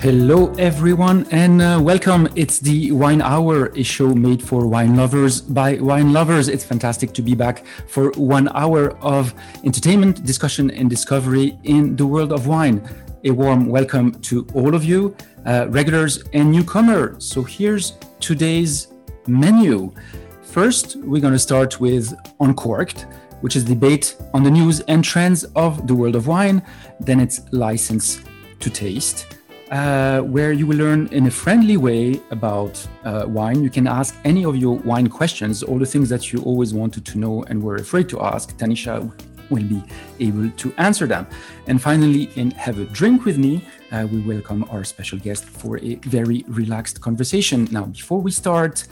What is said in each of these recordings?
Hello, everyone, and uh, welcome. It's the Wine Hour, a show made for wine lovers by wine lovers. It's fantastic to be back for one hour of entertainment, discussion, and discovery in the world of wine. A warm welcome to all of you, uh, regulars and newcomers. So, here's today's menu. First, we're going to start with Uncorked, which is debate on the news and trends of the world of wine. Then it's License to Taste uh, where you will learn in a friendly way about uh, wine. You can ask any of your wine questions, all the things that you always wanted to know and were afraid to ask. Tanisha will be able to answer them. And finally, in Have a Drink with Me, uh, we welcome our special guest for a very relaxed conversation. Now, before we start,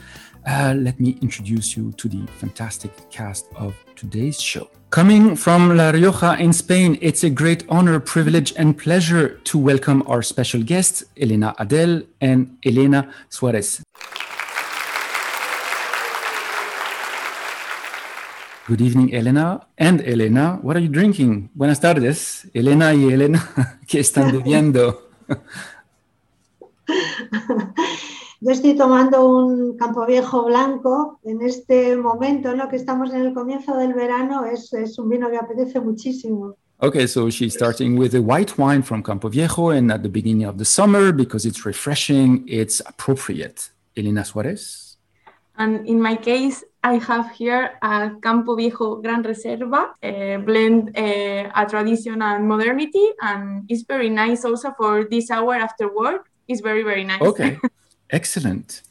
uh, let me introduce you to the fantastic cast of today's show. Coming from La Rioja in Spain, it's a great honor, privilege, and pleasure to welcome our special guests, Elena Adell and Elena Suarez. Good evening, Elena and Elena. What are you drinking? Buenas tardes, Elena y Elena. ¿Qué están bebiendo? Yo estoy tomando un campo viejo blanco en este momento, ¿no? Que estamos en el comienzo del verano, es, es un vino que apetece muchísimo. Okay, so she's starting with a white wine from Campo Viejo and at the beginning of the summer because it's refreshing, it's appropriate. Elena Suarez? And in my case, I have here a Campo Viejo Gran Reserva, uh, blend uh, a tradition and modernity, and it's very nice also for this hour after work. It's very, very nice. Okay. Excellent.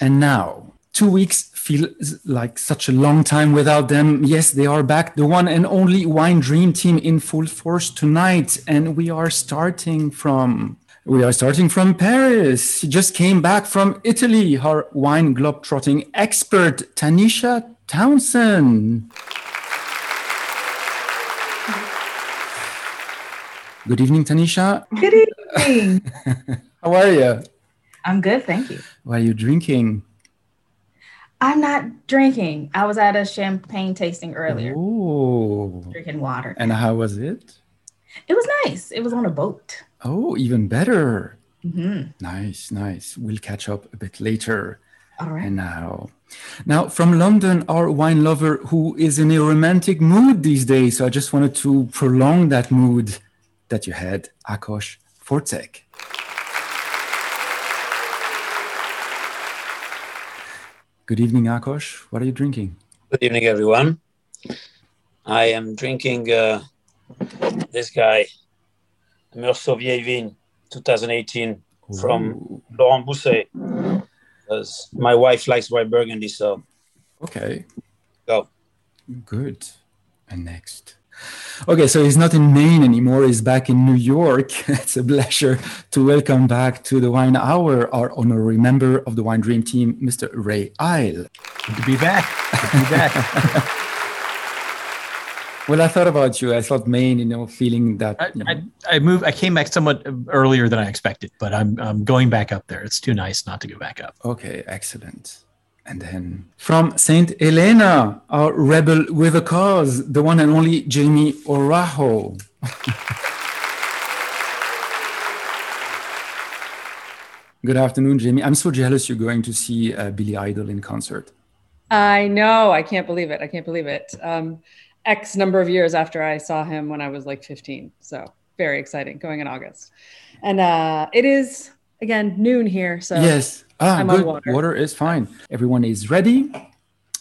And now, two weeks feels like such a long time without them. Yes, they are back, the one and only Wine Dream Team in full force tonight. And we are starting from. We are starting from Paris. She just came back from Italy. Her wine globe-trotting expert, Tanisha Townsend. Good evening, Tanisha. Good evening. How are you? I'm good, thank you. Why are you drinking? I'm not drinking. I was at a champagne tasting earlier. Oh. Drinking water. And how was it? It was nice. It was on a boat. Oh, even better. Mm-hmm. Nice, nice. We'll catch up a bit later. All right. And now, now from London, our wine lover who is in a romantic mood these days. So I just wanted to prolong that mood that you had, Akos Forczek. Good evening, Akos. What are you drinking? Good evening, everyone. I am drinking uh, this guy, Meursault Vigne 2018 from Laurent Boussey. Because my wife likes white burgundy, so Okay, go. good. And next. Okay, so he's not in Maine anymore. He's back in New York. It's a pleasure to welcome back to the Wine Hour our honorary member of the Wine Dream Team, Mr. Ray Isle. Good to be back. Good to be back. Well, I thought about you. I thought Maine, you know, feeling that. I, I, I moved. I came back somewhat earlier than I expected, but I'm I'm going back up there. It's too nice not to go back up. Okay, excellent. And then from Saint Helena, our rebel with a cause, the one and only Jaime Araujo. Good afternoon, Jaime. I'm so jealous you're going to see uh, Billy Idol in concert. I know. I can't believe it. I can't believe it. Um, X number of years after I saw him when I was like 15. So very exciting going in August. And uh, it is, again, noon here. So Yes. Ah, I'm on good. water. Water is fine. Everyone is ready.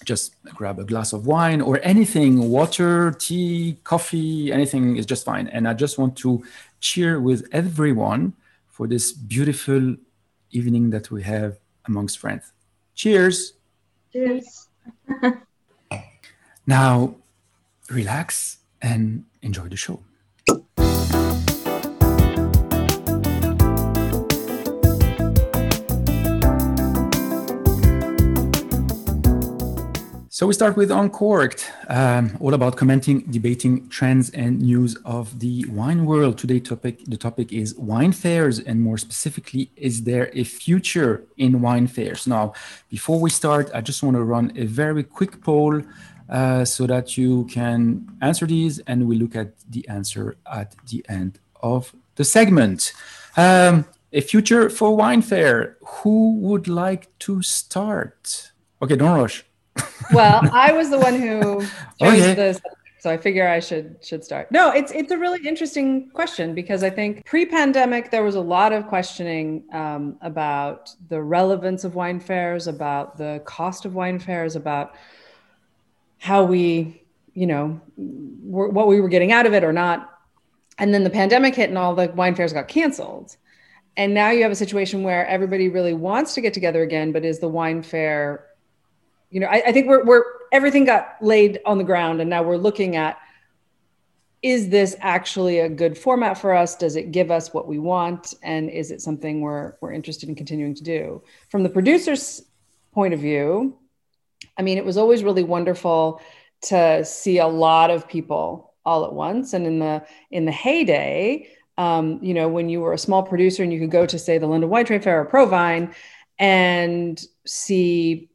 Just grab a glass of wine or anything, water, tea, coffee, anything is just fine. And I just want to cheer with everyone for this beautiful evening that we have amongst friends. Cheers. Cheers. Now, relax and enjoy the show. So we start with Uncorked, um, all about commenting, debating trends and news of the wine world. Today topic, the topic is wine fairs, and more specifically, is there a future in wine fairs? Now, before we start, I just want to run a very quick poll uh, so that you can answer these, and we look at the answer at the end of the segment. Um, a future for wine fair. Who would like to start? Okay, don't rush. Well, I was the one who chose Okay. this, so I figure I should should start. No, it's it's a really interesting question because I think pre-pandemic there was a lot of questioning um, about the relevance of wine fairs, about the cost of wine fairs, about how we, you know, were, what we were getting out of it or not. And then the pandemic hit, and all the wine fairs got canceled. And now you have a situation where everybody really wants to get together again, but is the wine fair you know, I, I think we're, we're everything got laid on the ground, and now we're looking at is this actually a good format for us? Does it give us what we want, and is it something we're we're interested in continuing to do? From the producer's point of view, I mean, it was always really wonderful to see a lot of people all at once, and in the in the heyday, um, you know, when you were a small producer and you could go to say the London Wine Trade Fair or ProWein and see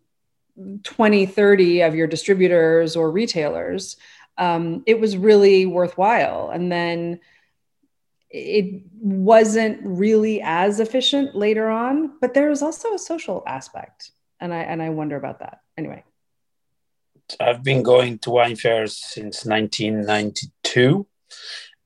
20 30 of your distributors or retailers um, it was really worthwhile. And then it wasn't really as efficient later on but there was also a social aspect. And i and i wonder about that. Anyway. I've been going to wine fairs since 1992.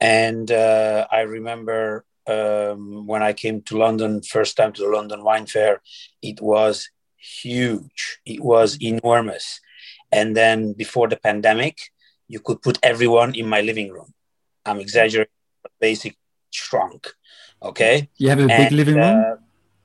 And uh, I remember um, when I came to London, first time to the London Wine Fair, it was huge. It was enormous. And then before the pandemic, you could put everyone in my living room. I'm exaggerating, but basically shrunk. Okay. You have a big living room? uh,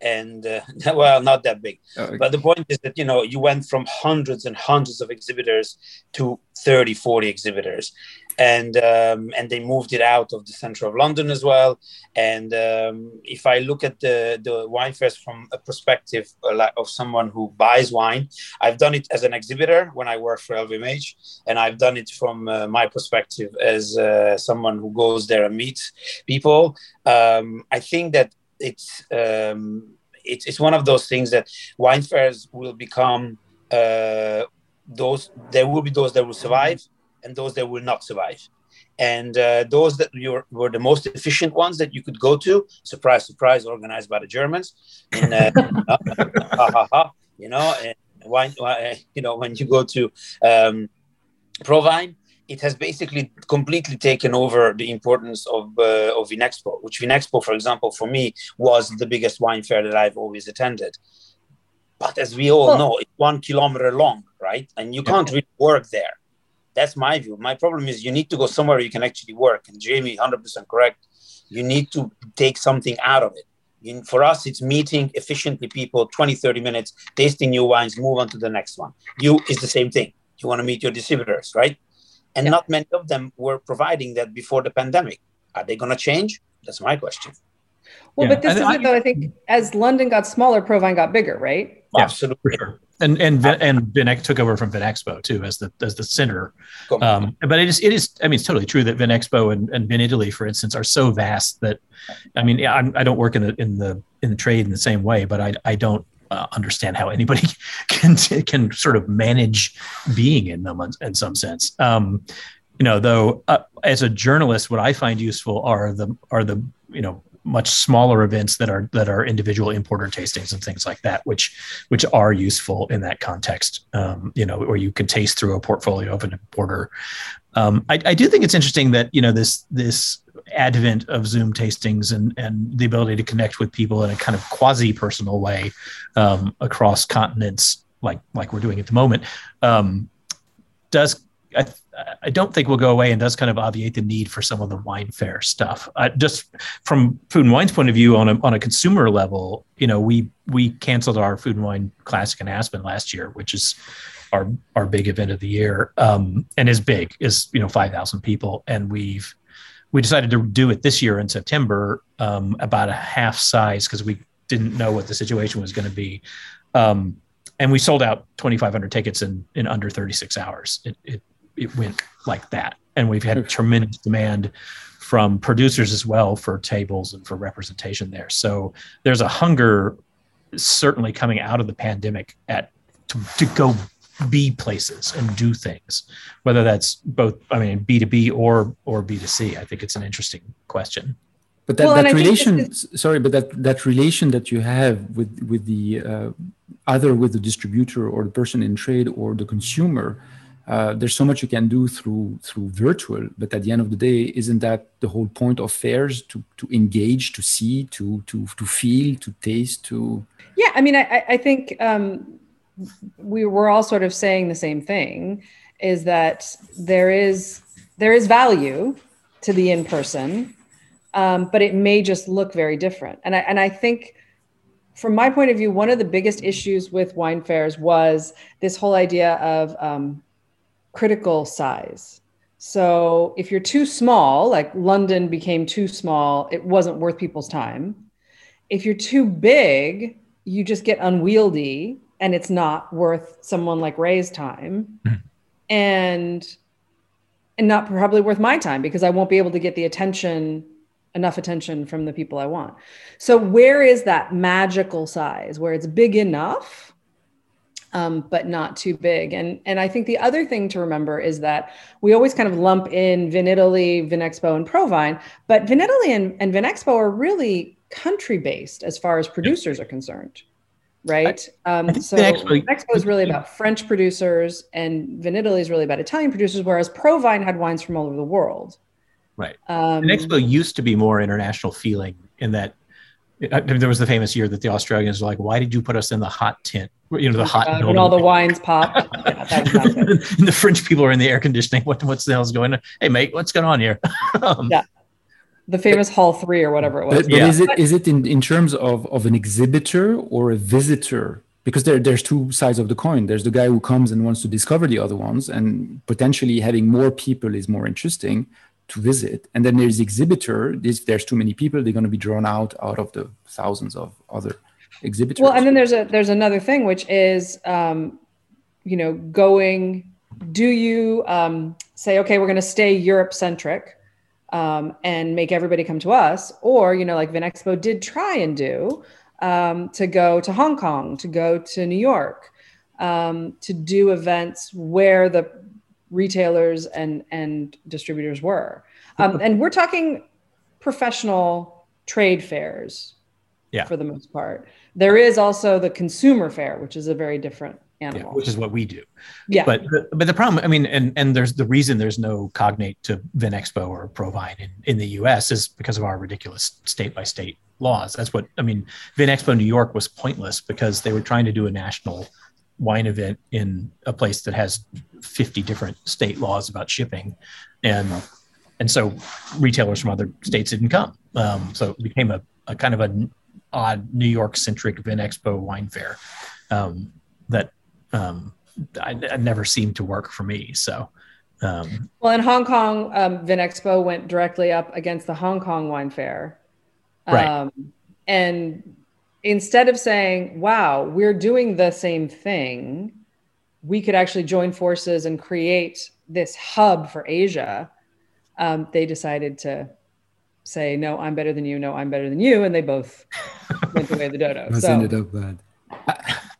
and uh, well, not that big. Oh, But the point is that, you know, you went from hundreds and hundreds of exhibitors to 30, 40 exhibitors. And um, and they moved it out of the center of London as well. And um, if I look at the, the wine fest from a perspective uh, of someone who buys wine, I've done it as an exhibitor when I worked for LVMH, and I've done it from uh, my perspective as uh, someone who goes there and meets people. Um, I think that it's um, it's it's one of those things that wine fairs will become uh, those. There will be those that will survive, and those that will not survive. And uh, those that were the most efficient ones that you could go to, surprise, surprise, organized by the Germans, in uh, ha, ha, ha, you know, and wine- you know, when you go to um, ProWein, it has basically completely taken over the importance of uh, of Vinexpo, which Vinexpo, for example, for me was the biggest wine fair that I've always attended. But as we all Well- know, it's one kilometer long, right? And you can't really work there. That's my view. My problem is you need to go somewhere you can actually work. And Jaime, 100% correct. You need to take something out of it. In, for us, it's meeting efficiently people, 20, 30 minutes, tasting new wines, move on to the next one. You is the same thing. You want to meet your distributors, right? And Yeah. not many of them were providing that before the pandemic. Are they going to change? That's my question. well Yeah, but this and is I- it though i think as london got smaller ProWein got bigger right Yeah, Absolutely. for sure. And and Vin- and Vinex took over from Vinexpo too as the as the center. Um, but it is it is I mean it's totally true that Vinexpo and, and Vinitaly, for instance, are so vast that I mean yeah, I'm, I don't work in the in the in the trade in the same way, but I I don't uh, understand how anybody can can sort of manage being in them in, some sense. Um, you know, though, uh, as a journalist, what I find useful are the are the you know much smaller events that are that are individual importer tastings and things like that, which which are useful in that context. Um, you know, where you can taste through a portfolio of an importer. Um, I, I do think it's interesting that you know this this advent of Zoom tastings and and the ability to connect with people in a kind of quasi personal way um, across continents, like like we're doing at the moment, um, does. I, I don't think will go away and does kind of obviate the need for some of the wine fair stuff. Just from Food and Wine's point of view, on a on a consumer level, you know, we we canceled our Food and Wine Classic in Aspen last year, which is our our big event of the year, um, and is big, is you know five thousand people, and we've we decided to do it this year in September, um, about a half size because we didn't know what the situation was going to be. Um, and we sold out 2,500 tickets in, in under 36 hours. It, it, it went like that. And we've had tremendous demand from producers as well for tables and for representation there. So there's a hunger certainly coming out of the pandemic at to, to go be places and do things, whether that's both, I mean, B2B or, or B2C. I think it's an interesting question. but that, well, that relation is, sorry but that that relation that you have with with the uh, either with the distributor or the person in trade or the consumer uh, there's so much you can do through through virtual but at the end of the day isn't that the whole point of fairs to to engage to see to to to feel to taste to yeah i mean i i think um we were all sort of saying the same thing is that there is there is value to the in person um, but it may just look very different. And I, and I think, from my point of view, one of the biggest issues with wine fairs was this whole idea of um, critical size. So if you're too small, like London became too small, it wasn't worth people's time. If you're too big, you just get unwieldy and it's not worth someone like Ray's time. Mm. And and not probably worth my time because I won't be able to get the attention enough attention from the people I want. So where is that magical size where it's big enough, um, but not too big? And and I think the other thing to remember is that we always kind of lump in Vinitaly, Vinexpo, and ProWein, but Vinitaly and, and Vinexpo are really country based as far as producers are concerned. Right. Um, so Vinexpo is really about French producers and Vinitaly is really about Italian producers, whereas ProWein had wines from all over the world. Right. Um, and Expo used to be more international feeling in that I mean, there was the famous year that the Australians were like, "Why did you put us in the hot tent? You know, the hot uh, when all the wines pop." yeah, the French people are in the air conditioning. What what's the hell's going on? Hey, mate, what's going on here? um, yeah, the famous Hall Three or whatever it was. But, but yeah. is it is it in, in terms of of an exhibitor or a visitor? Because there there's two sides of the coin. There's the guy who comes and wants to discover the other ones, and potentially having more people is more interesting to visit. And then there's the exhibitor. If there's too many people, they're going to be drawn out out of the thousands of other exhibitors. Well, and then there's a there's another thing which is, um, you know, going. Do you um, say, okay, we're going to stay Europe centric um, and make everybody come to us, or you know, like Vinexpo did try and do, um, to go to Hong Kong, to go to New York, um, to do events where the retailers and and distributors were. Um, and we're talking professional trade fairs yeah. for the most part. There is also the consumer fair which is a very different animal. yeah, which is what we do. Yeah. But the, but the problem i mean and and there's the reason there's no cognate to vinexpo or ProWein in, in the us is because of our ridiculous state by state laws. That's what i mean vinexpo new york was pointless because they were trying to do a national wine event in a place that has 50 different state laws about shipping. And and so retailers from other states didn't come. Um, so it became a, a, kind of an odd new york centric vinexpo wine fair um, that um, I, I, never seemed to work for me so um, well in hong kong um, vinexpo went directly up against the hong kong wine fair right um, and instead of saying, wow, we're doing the same thing, we could actually join forces and create this hub for Asia, um, they decided to say, no, I'm better than you. No, I'm better than you. And they both went the way of the dodo. so, ended up bad.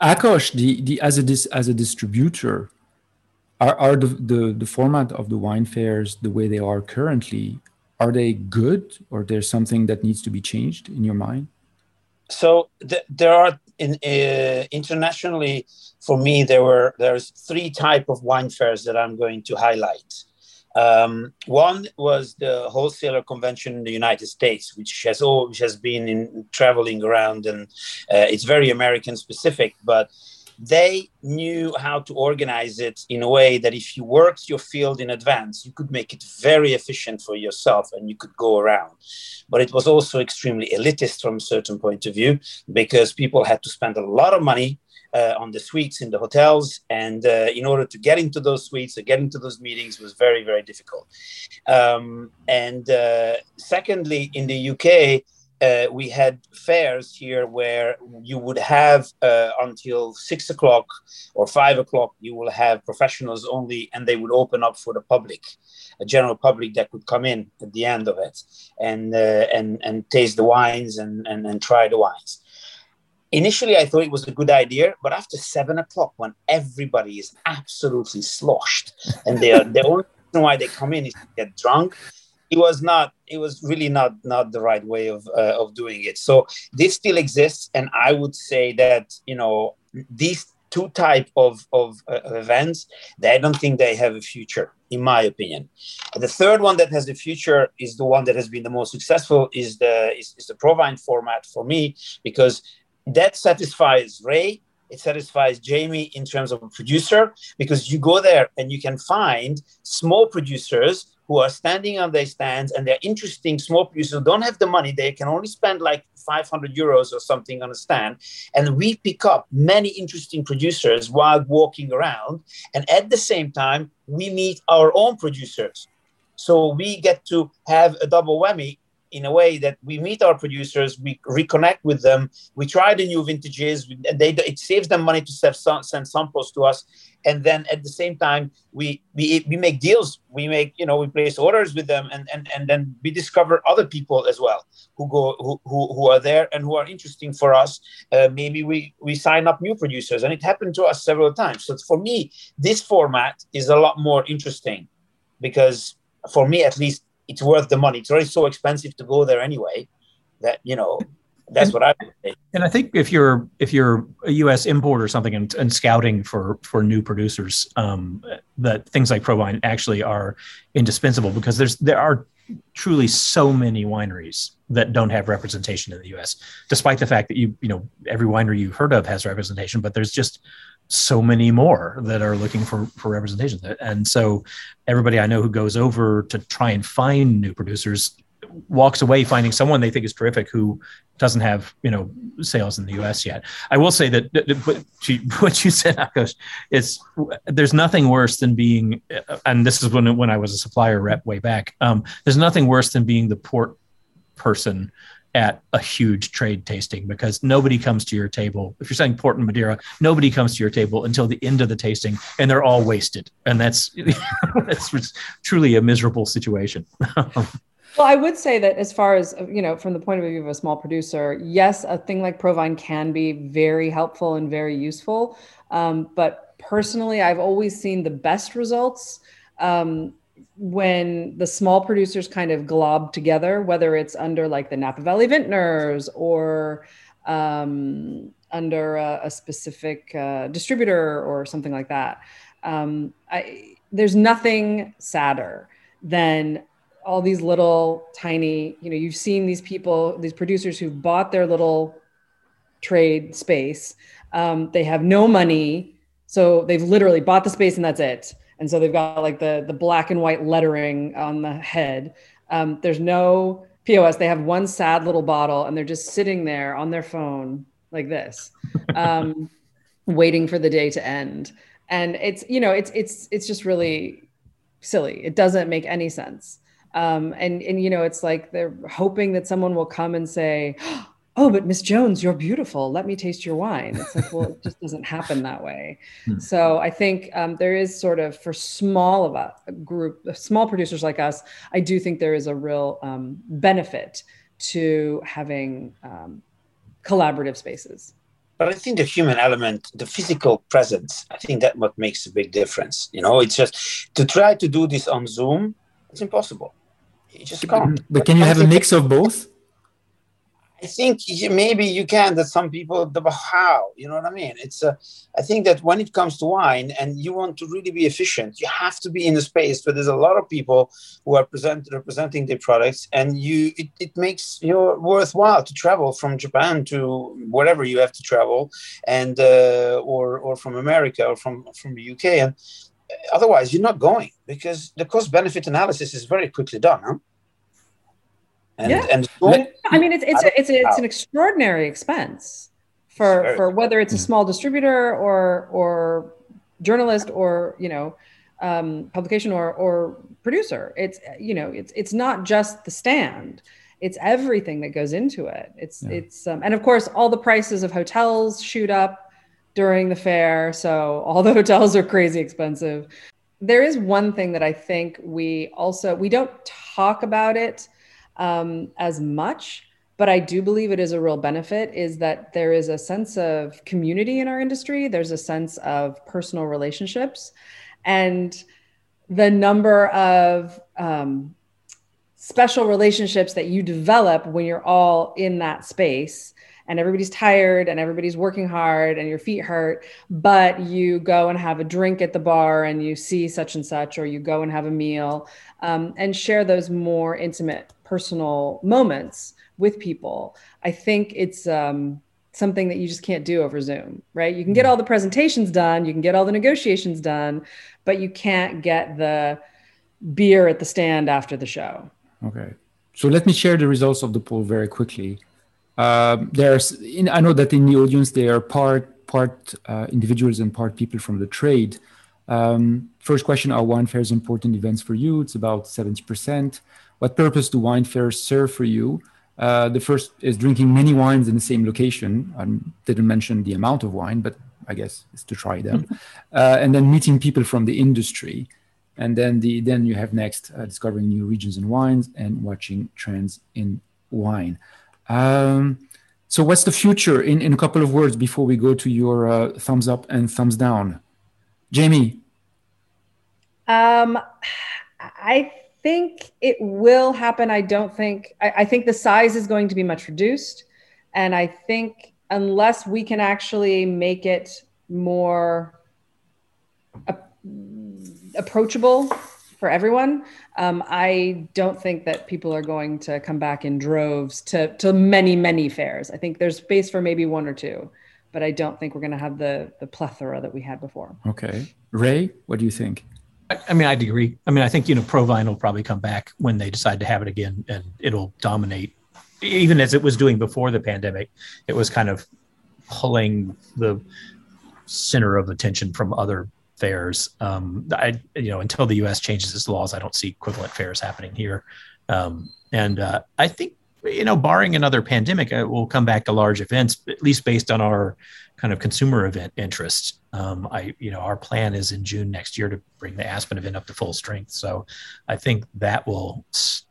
Akos, the, the, as, a dis, as a distributor, are, are the, the, the format of the wine fairs the way they are currently, are they good or there's something that needs to be changed in your mind? so th- there are in uh, internationally for me there were there's three type of wine fairs that i'm going to highlight um, one was the wholesaler convention in the united states which has all which has been in traveling around and uh, it's very american specific but they knew how to organize it in a way that if you worked your field in advance, you could make it very efficient for yourself and you could go around. But it was also extremely elitist from a certain point of view because people had to spend a lot of money uh, on the suites in the hotels. And uh, in order to get into those suites or get into those meetings was very, very difficult. Um, and uh, secondly, in the UK, uh, we had fairs here where you would have uh, until six o'clock or five o'clock, you will have professionals only, and they would open up for the public, a general public that could come in at the end of it and uh, and and taste the wines and, and and try the wines. Initially, I thought it was a good idea, but after seven o'clock, when everybody is absolutely sloshed and they are the only reason why they come in is to get drunk it was not it was really not not the right way of uh, of doing it. So this still exists and i would say that you know these two type of, of uh, events i don't think they have a future in my opinion. The third one that has a future is the one that has been the most successful is the is, is the ProWein format for me because that satisfies ray it satisfies Jaime in terms of a producer because you go there and you can find small producers who are standing on their stands and they're interesting small producers who don't have the money. They can only spend like 500 euros or something on a stand. And we pick up many interesting producers while walking around. And at the same time, we meet our own producers. So we get to have a double whammy in a way that we meet our producers, we reconnect with them, we try the new vintages, and they, it saves them money to send, samples to us. And then at the same time, we, we, we make deals, we make, you know, we place orders with them, and, and, and then we discover other people as well who go who, who, who are there and who are interesting for us. Uh, maybe we, we sign up new producers, and it happened to us several times. So for me, this format is a lot more interesting because for me at least it's worth the money. It's already so expensive to go there anyway that you know that's and, what I say. And I think if you're if you're a U.S. importer or something and, and scouting for for new producers, um, that things like ProWein actually are indispensable because there's there are truly so many wineries that don't have representation in the U.S. Despite the fact that you you know every winery you've heard of has representation, but there's just so many more that are looking for for representation. And so everybody i know who goes over to try and find new producers walks away finding someone they think is terrific who doesn't have you know sales in the us yet. I will say that, what, you, what you said Akos, is there's nothing worse than being and this is when when i was a supplier rep way back um, there's nothing worse than being the port person at a huge trade tasting because nobody comes to your table. If you're selling port and Madeira, nobody comes to your table until the end of the tasting and they're all wasted. And that's, that's truly a miserable situation. well, I would say that as far as, you know, from the point of view of a small producer, yes, a thing like ProWein can be very helpful and very useful. Um, but personally, I've always seen the best results um, when the small producers kind of glob together, whether it's under like the Napa Valley Vintners or um, under a, a specific uh, distributor or something like that. Um, I, there's nothing sadder than all these little tiny, you know, you've seen these people, these producers who've bought their little trade space. Um, they have no money. So they've literally bought the space and that's it and so they've got like the the black and white lettering on the head. Um, there's no POS. They have one sad little bottle, and they're just sitting there on their phone like this, um, waiting for the day to end. And it's you know it's it's it's just really silly. It doesn't make any sense. Um, and and you know it's like they're hoping that someone will come and say. Oh, oh, but Miss Jones, you're beautiful. Let me taste your wine. It's like, well, it just doesn't happen that way. Hmm. So I think um, there is sort of for small of a group, small producers like us, I do think there is a real um, benefit to having um, collaborative spaces. But I think the human element, the physical presence, I think that what makes a big difference. You know, it's just to try to do this on Zoom, it's impossible. You just can't. But can you have a mix of both? I think maybe you can. That some people, but how? You know what I mean? It's. A, I think that when it comes to wine, and you want to really be efficient, you have to be in a space where there's a lot of people who are present, representing their products, and you. It, it makes you worthwhile to travel from Japan to wherever you have to travel, and uh, or or from America or from from the UK, and otherwise you're not going because the cost benefit analysis is very quickly done. Huh? And, yeah. and I mean, it's it's it's, it's an extraordinary expense for for whether it's a small distributor or or journalist or you know um, publication or or producer. It's you know it's it's not just the stand. It's everything that goes into it. It's yeah. it's um, and of course all the prices of hotels shoot up during the fair, so all the hotels are crazy expensive. There is one thing that I think we also we don't talk about it um, as much but i do believe it is a real benefit is that there is a sense of community in our industry. There's a sense of personal relationships. And the number of um, special relationships that you develop when you're all in that space and everybody's tired and everybody's working hard and your feet hurt, but you go and have a drink at the bar and you see such and such, or you go and have a meal um, and share those more intimate personal moments with people. I think it's um, something that you just can't do over Zoom, right? You can get mm. all the presentations done, you can get all the negotiations done, but you can't get the beer at the stand after the show. Okay. So let me share the results of the poll very quickly. Uh, there's, in, I know that in the audience there are part part uh, individuals and part people from the trade. Um, first question: Are wine fairs important events for you? It's about seventy percent. What purpose do wine fairs serve for you? Uh, the first is drinking many wines in the same location. I didn't mention the amount of wine, but I guess it's to try them. uh, and then meeting people from the industry. And then the then you have next uh, discovering new regions and wines and watching trends in wine. Um, so what's the future in, in a couple of words before we go to your uh, thumbs up and thumbs down? Jaime. Um, I think it will happen. I don't think, I, I, think the size is going to be much reduced. And I think unless we can actually make it more approachable for everyone, um, I don't think that people are going to come back in droves to, to many, many fairs. I think there's space for maybe one or two, but I don't think we're going to have the, the plethora that we had before. Okay. Ray, what do you think? I mean, I'd agree. I mean, I think you know, ProWein will probably come back when they decide to have it again, and it'll dominate. Even as it was doing before the pandemic, it was kind of pulling the center of attention from other fairs. Um, I, you know, until the U.S. changes its laws, I don't see equivalent fairs happening here. Um, and uh, I think, you know, barring another pandemic, uh, we'll come back to large events, at least based on our kind of consumer event interest. Um, I, you know, our plan is in June next year to bring the Aspen event up to full strength. So I think that will s-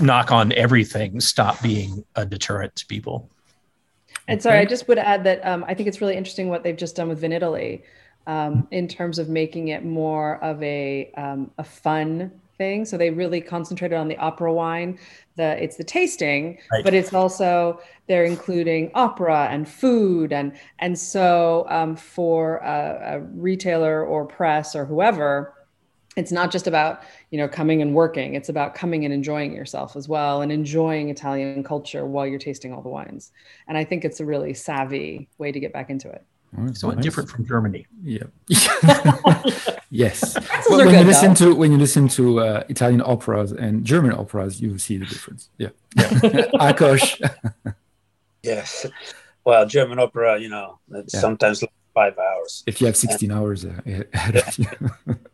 knock on everything, stop being a deterrent to people. And sorry, I just would add that um, I think it's really interesting what they've just done with Vinitaly um, in terms of making it more of a um, a fun thing. So they really concentrated on the opera wine. The it's the tasting, right. but it's also they're including opera and food and and so um, for a, a retailer or press or whoever it's not just about you know coming and working it's about coming and enjoying yourself as well and enjoying italian culture while you're tasting all the wines and i think it's a really savvy way to get back into it somewhat nice. different from Germany. Yeah. yes. when good, you listen though. to when you listen to uh, Italian operas and German operas, you see the difference. Yeah. yeah. Akos. yes. Well, German opera, you know, yeah. sometimes like five hours. If you have 16 and, hours uh, ahead of you.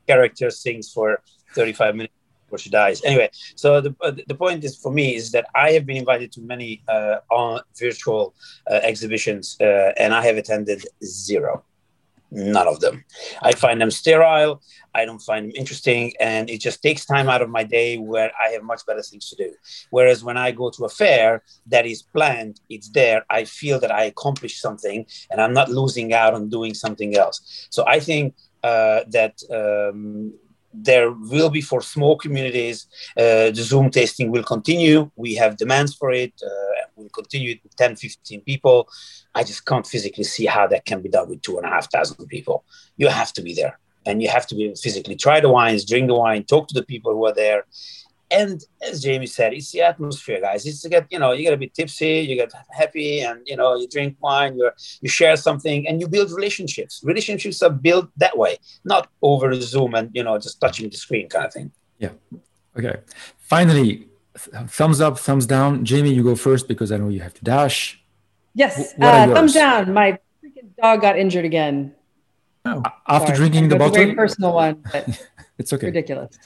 character sings for 35 minutes before she dies. Anyway, so the, uh, the point is for me is that I have been invited to many uh, on virtual uh, exhibitions uh, and I have attended zero. None of them. I find them sterile. I don't find them interesting. And it just takes time out of my day where I have much better things to do. Whereas when I go to a fair that is planned, it's there, I feel that I accomplished something and I'm not losing out on doing something else. So I think uh, that um, there will be for small communities. Uh, the Zoom testing will continue. We have demands for it. Uh, we'll continue with 10, 15 people. I just can't physically see how that can be done with two and a half thousand people. You have to be there and you have to be physically try the wines, drink the wine, talk to the people who are there, and as Jaime said, it's the atmosphere, guys. It's to get, you know, you gotta be tipsy, you get happy, and you know, you drink wine, you you share something, and you build relationships. Relationships are built that way, not over Zoom and you know, just touching the screen kind of thing. Yeah. Okay. Finally, thumbs up, thumbs down. Jaime, you go first because I know you have to dash. Yes. Uh, thumbs down. My freaking dog got injured again. Oh. After Sorry. drinking the bottle. A very personal one. it's okay. Ridiculous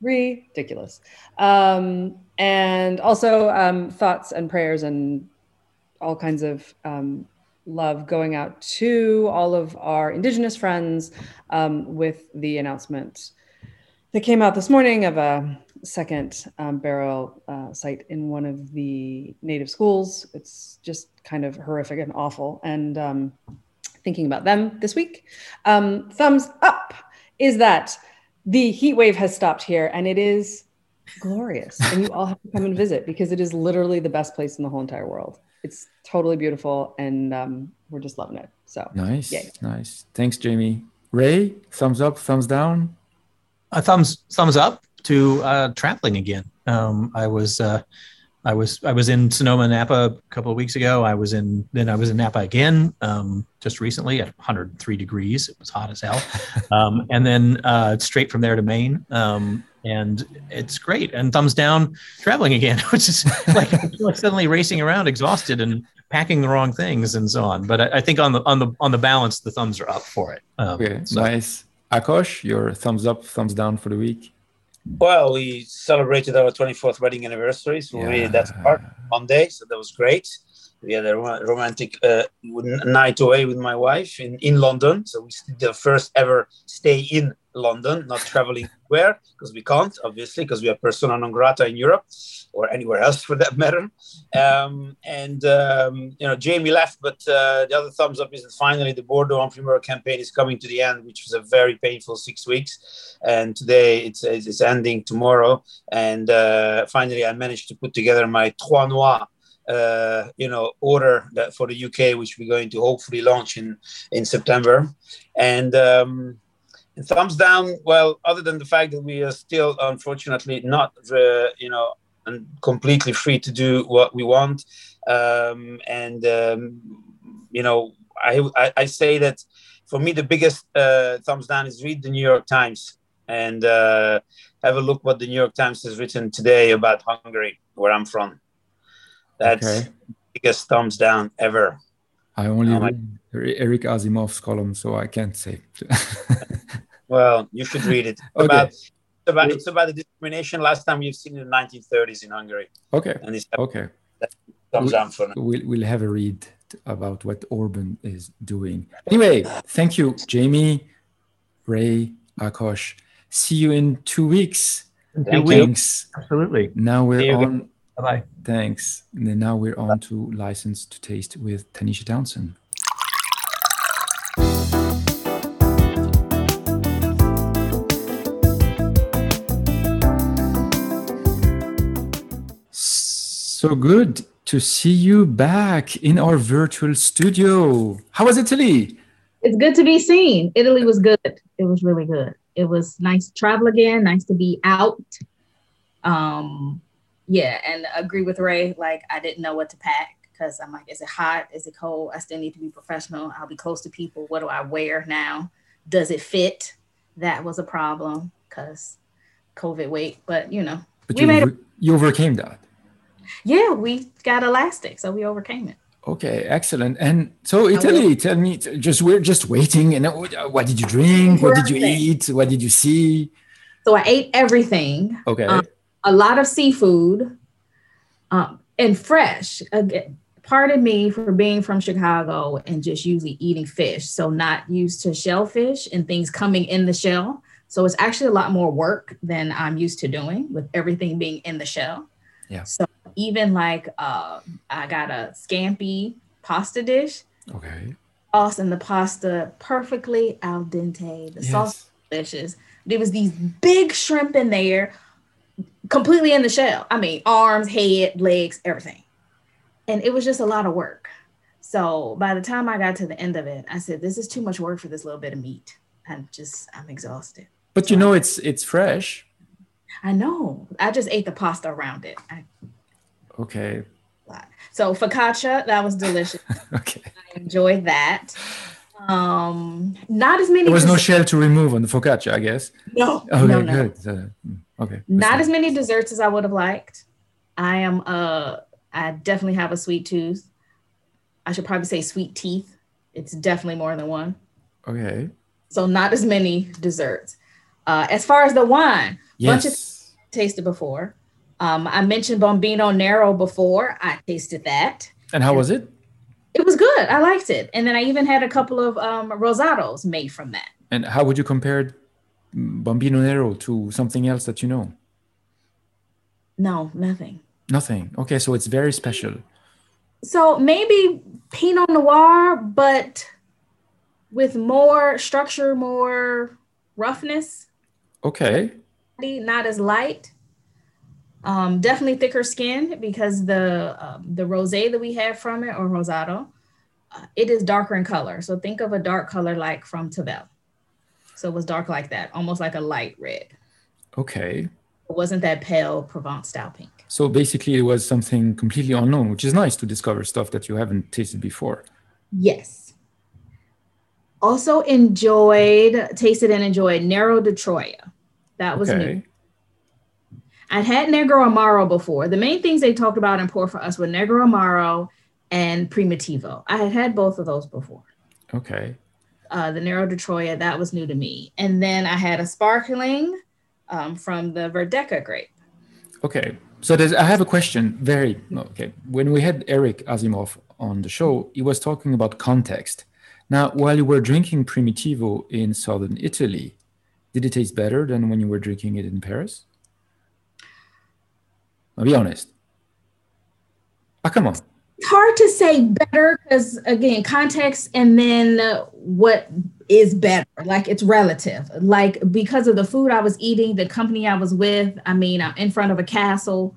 ridiculous. Um, and also um, thoughts and prayers and all kinds of um, love going out to all of our Indigenous friends um, with the announcement that came out this morning of a second um, burial uh, site in one of the native schools. It's just kind of horrific and awful. And um, thinking about them this week. thumbs up is that the heat wave has stopped here and it is glorious. and you all have to come and visit because it is literally the best place in the whole entire world. It's totally beautiful and um, we're just loving it. So nice. Yay. Nice. Thanks, Jaime. Ray, thumbs up, thumbs down? A thumbs thumbs up to uh, traveling again. Um, I was uh, I was I was in Sonoma Napa a couple of weeks ago. I was in then I was in Napa again um, just recently at 103 degrees. It was hot as hell, um, and then uh, straight from there to Maine. Um, and it's great. And thumbs down traveling again, which is like, like suddenly racing around exhausted and packing the wrong things and so on. But I, I, think on the on the on the balance, the thumbs are up for it. Um, okay, so. nice. Akos, your thumbs up, thumbs down for the week. Well, we celebrated our 24th wedding anniversary, so yeah. we that's part Monday, so that was great. We had a romantic uh, night away with my wife in, in London. So we did the first ever stay in London, not traveling where because we can't, obviously, because we are persona non grata in Europe or anywhere else for that matter. Um, and um, you know, Jaime left, but uh, the other thumbs up is that finally the Bordeaux en primeur campaign is coming to the end, which was a very painful six weeks. And today it's it's ending tomorrow. And uh, finally, I managed to put together my Trois Noix. Uh, you know, order that for the UK, which we're going to hopefully launch in in September, and um, thumbs down. Well, other than the fact that we are still, unfortunately, not, uh, you know, completely free to do what we want, um, and um, you know, I, I, I say that for me the biggest uh, thumbs down is read the New York Times and uh, have a look what the New York Times has written today about Hungary, where I'm from. That's okay. biggest thumbs down ever. I only read Eric Asimov's column, so I can't say. Well, you should read it. Okay. About, it's about it's about the discrimination. Last time you've seen in the 1930s in Hungary. Okay. And it's okay. Thumbs we'll, for We'll we'll have a read about what Orban is doing. Anyway, thank you, Jaime, Ray, Akos. See you in two weeks. Thank Thanks. You. Absolutely. Now we're on. Bye bye. Thanks. And then now we're on to license to taste with Tanisha Townsend. So good to see you back in our virtual studio. How was Italy? It's good to be seen. Italy was good. It was really good. It was nice to travel again, nice to be out. Um, yeah, and agree with Ray. Like I didn't know what to pack because I'm like, is it hot? Is it cold? I still need to be professional. I'll be close to people. What do I wear now? Does it fit? That was a problem because COVID weight. But you know, but we you, made over- you overcame that. Yeah, we got elastic, so we overcame it. Okay, excellent. And so Italy, tell me, just we're just waiting. And what did you drink? What did you eat? What did you see? So I ate everything. Okay. Um, a lot of seafood, um, and fresh. Again, pardon me for being from Chicago and just usually eating fish. So not used to shellfish and things coming in the shell. So it's actually a lot more work than I'm used to doing with everything being in the shell. Yeah. So even like uh, I got a scampi pasta dish. Okay. Sauce and the pasta perfectly al dente. The yes. sauce delicious. There was these big shrimp in there, completely in the shell. I mean, arms, head, legs, everything. And it was just a lot of work. So by the time I got to the end of it, I said, "This is too much work for this little bit of meat." I'm just, I'm exhausted. But you know, it's it's fresh. I know. I just ate the pasta around it. I, okay. So focaccia, that was delicious. okay. I enjoyed that. Um, not as many. There was no shell to remove on the focaccia, I guess. No. Okay, no, no. good. So, mm, okay. Not as many desserts as I would have liked. I am. Uh, I definitely have a sweet tooth. I should probably say sweet teeth. It's definitely more than one. Okay. So not as many desserts. Uh, as far as the wine, yes. bunch of tasted before. Um, I mentioned Bombino Nero before. I tasted that. And how was it? It was good. I liked it. And then I even had a couple of um, rosados made from that. And how would you compare Bombino Nero to something else that you know? No, nothing. Nothing. Okay, so it's very special. So maybe Pinot Noir, but with more structure, more roughness. Okay not as light. Um, definitely thicker skin because the um, the rosé that we have from it or rosado, uh, it is darker in color. So think of a dark color like from Tavel. So it was dark like that, almost like a light red. Okay. It wasn't that pale Provence style pink. So basically, it was something completely unknown, which is nice to discover stuff that you haven't tasted before. Yes. Also enjoyed, tasted and enjoyed Nero di Troia. That was Okay. new. I'd had Negro Amaro before. The main things they talked about in poured for us were Negro Amaro and Primitivo. I had had both of those before. Okay. Uh, the Nero di Troia, that was new to me. And then I had a sparkling um, from the Verdeca grape. Okay. So there's, I have a question. Very okay. When we had Eric Asimov on the show, he was talking about context. Now, while you were drinking Primitivo in southern Italy, did it taste better than when you were drinking it in Paris? I'll be honest. Ah, come on. It's hard to say better because, again, context and then what is better. Like it's relative. Like because of the food I was eating, the company I was with, I mean, I'm in front of a castle.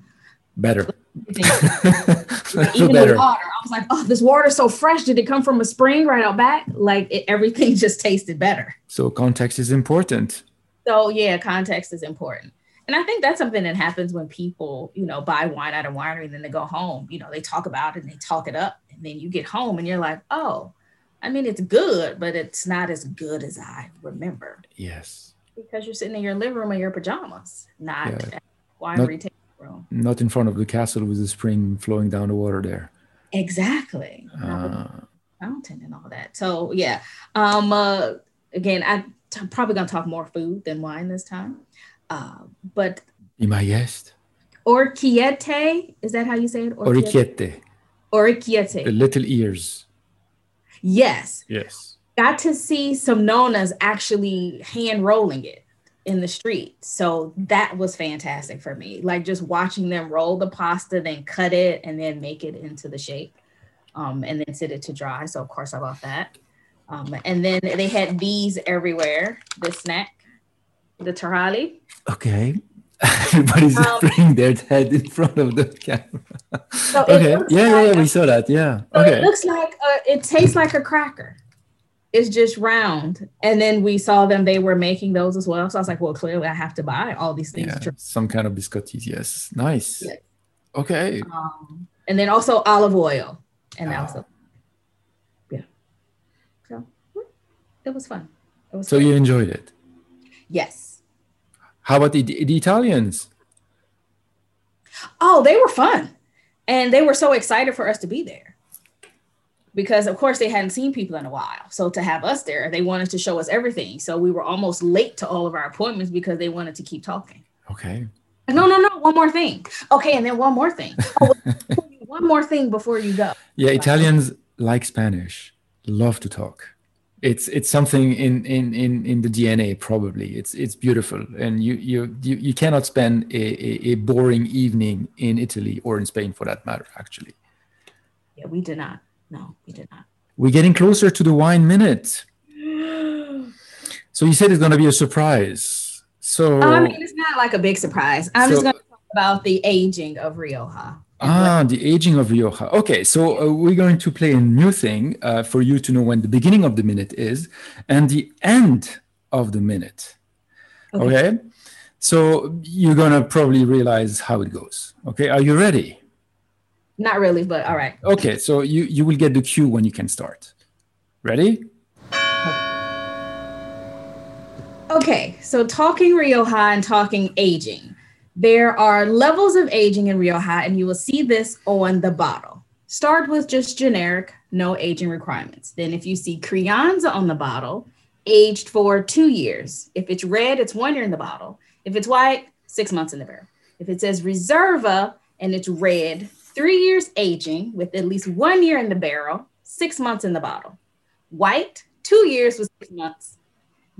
Better. Even Feel the water, I was like, oh, this water's so fresh. Did it come from a spring right out back? Like it, everything just tasted better. So context is important. So yeah, context is important. And I think that's something that happens when people, you know, buy wine at a winery and then they go home. You know, they talk about it and they talk it up. And then you get home and you're like, oh, I mean, it's good, but it's not as good as I remember Yes. because you're sitting in your living room in your pajamas, not Yeah. at winery Not- room. Not in front of the castle with the spring flowing down the water there. Exactly. Uh, fountain and all that. So yeah. Um uh again, I'm probably gonna talk more food than wine this time. Uh, but be my guest. orchiette, is that how you say it? Orecchiette. The little ears. Yes. Yes. Got to see some nonas actually hand rolling it in the street. So that was fantastic for me. Like just watching them roll the pasta, then cut it, and then make it into the shape. Um, and then sit it to dry. So of course I bought that. Um, and then they had these everywhere. This snack, the taralli. Okay. Everybody's Um, putting their head in front of the camera. So okay. Yeah, yeah, like- yeah, we saw that. Yeah. So Okay. It looks like uh, it tastes like a cracker. It's just round. And then we saw them; they were making those as well. So I was like, "Well, clearly, I have to buy all these things." Yeah. Some kind of biscottis. Yes. Nice. Yes. Okay. Um, and then also olive oil, and that was Oh. yeah. So it was fun. It was So fun. you enjoyed it. yes. How about the, the Italians? Oh, they were fun. And they were so excited for us to be there. Because of course they hadn't seen people in a while. So to have us there, they wanted to show us everything. So we were almost late to all of our appointments because they wanted to keep talking. Okay. No, no, no, one more thing. Okay, and then one more thing. Oh, one more thing before you go. Yeah, Italians like Spanish, love to talk. It's it's something in in in, in the DNA probably. It's it's beautiful, and you you you, you cannot spend a, a, a boring evening in Italy or in Spain for that matter. Actually, Yeah, we did not. No, we did not. we're getting closer to the wine minute. So you said it's going to be a surprise. So I mean, it's not like a big surprise. I'm just going to talk about the aging of Rioja. Ah, the aging of Rioja. Okay, so uh, we're going to play a new thing uh, for you to know when the beginning of the minute is and the end of the minute. Okay. Okay. So you're going to probably realize how it goes. Okay, are you ready? Not really, but all right. Okay, so you, you will get the cue when you can start. Ready? Okay, so talking Rioja and talking aging. There are levels of aging in Rioja, and you will see this on the bottle. Start with just generic, no aging requirements. Then, if you see Crianza on the bottle, aged for two years. If it's red, it's one year in the bottle. If it's white, six months in the barrel. If it says Reserva and it's red, three years aging with at least one year in the barrel, six months in the bottle. White, two years with six months.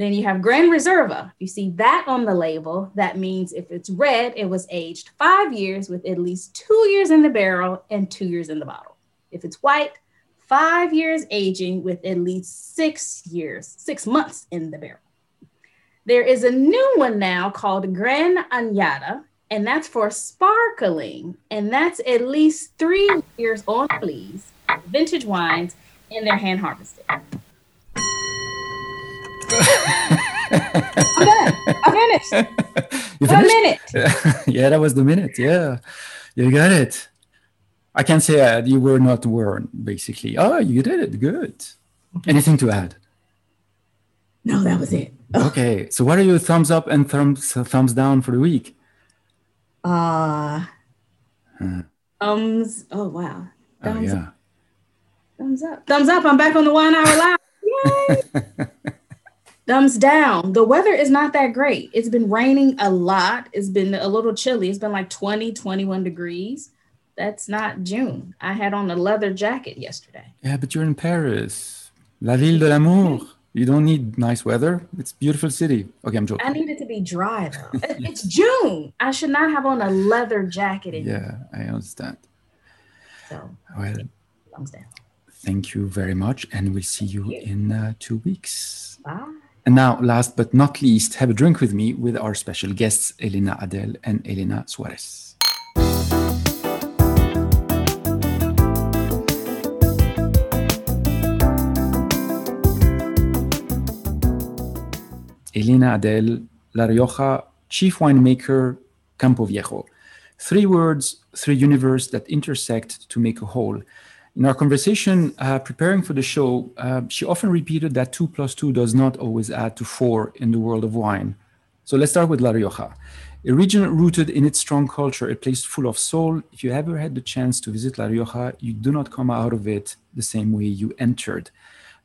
Then you have Grand Reserva. You see that on the label. That means if it's red, it was aged five years with at least two years in the barrel and two years in the bottle. If it's white, five years aging with at least six years, six months in the barrel. There is a new one now called Gran Añada, and that's for sparkling, and that's at least three years on lees, vintage wines, and they're hand harvested. I'm done. I'm finished. You One minute. yeah, that was the minute. Yeah, you got it. I can say uh, you were not warned, basically. Oh, you did it. Good. Anything to add? No, that was it. Okay. So, what are your thumbs up and thumbs thumbs down for the week? Uh, Hmm. thumbs. Oh wow. Oh, Thumbs yeah. Thumbs up. Thumbs up. I'm back on the one hour live. Yay. Thumbs down. The weather is not that great. It's been raining a lot. It's been a little chilly. It's been like 20, 21 degrees. That's not June. I had on a leather jacket yesterday. Yeah, but you're in Paris, La Ville de l'Amour. You don't need nice weather. It's a beautiful city. Okay, I'm joking. I need it to be dry though. It's June. I should not have on a leather jacket. In Yeah, I understand. So Well, thumbs down. thank you very much, and we'll see you in uh, two weeks. Bye. And now, last but not least, have a drink with me with our special guests, Elena Adell and Elena Suarez. Elena Adell, La Rioja, chief winemaker, Campo Viejo. Three words, three universe that intersect to make a whole. In our conversation uh, preparing for the show, uh, she often repeated that two plus two does not always add to four in the world of wine. So let's start with La Rioja. A region rooted in its strong culture, a place full of soul. If you ever had the chance to visit La Rioja, you do not come out of it the same way you entered.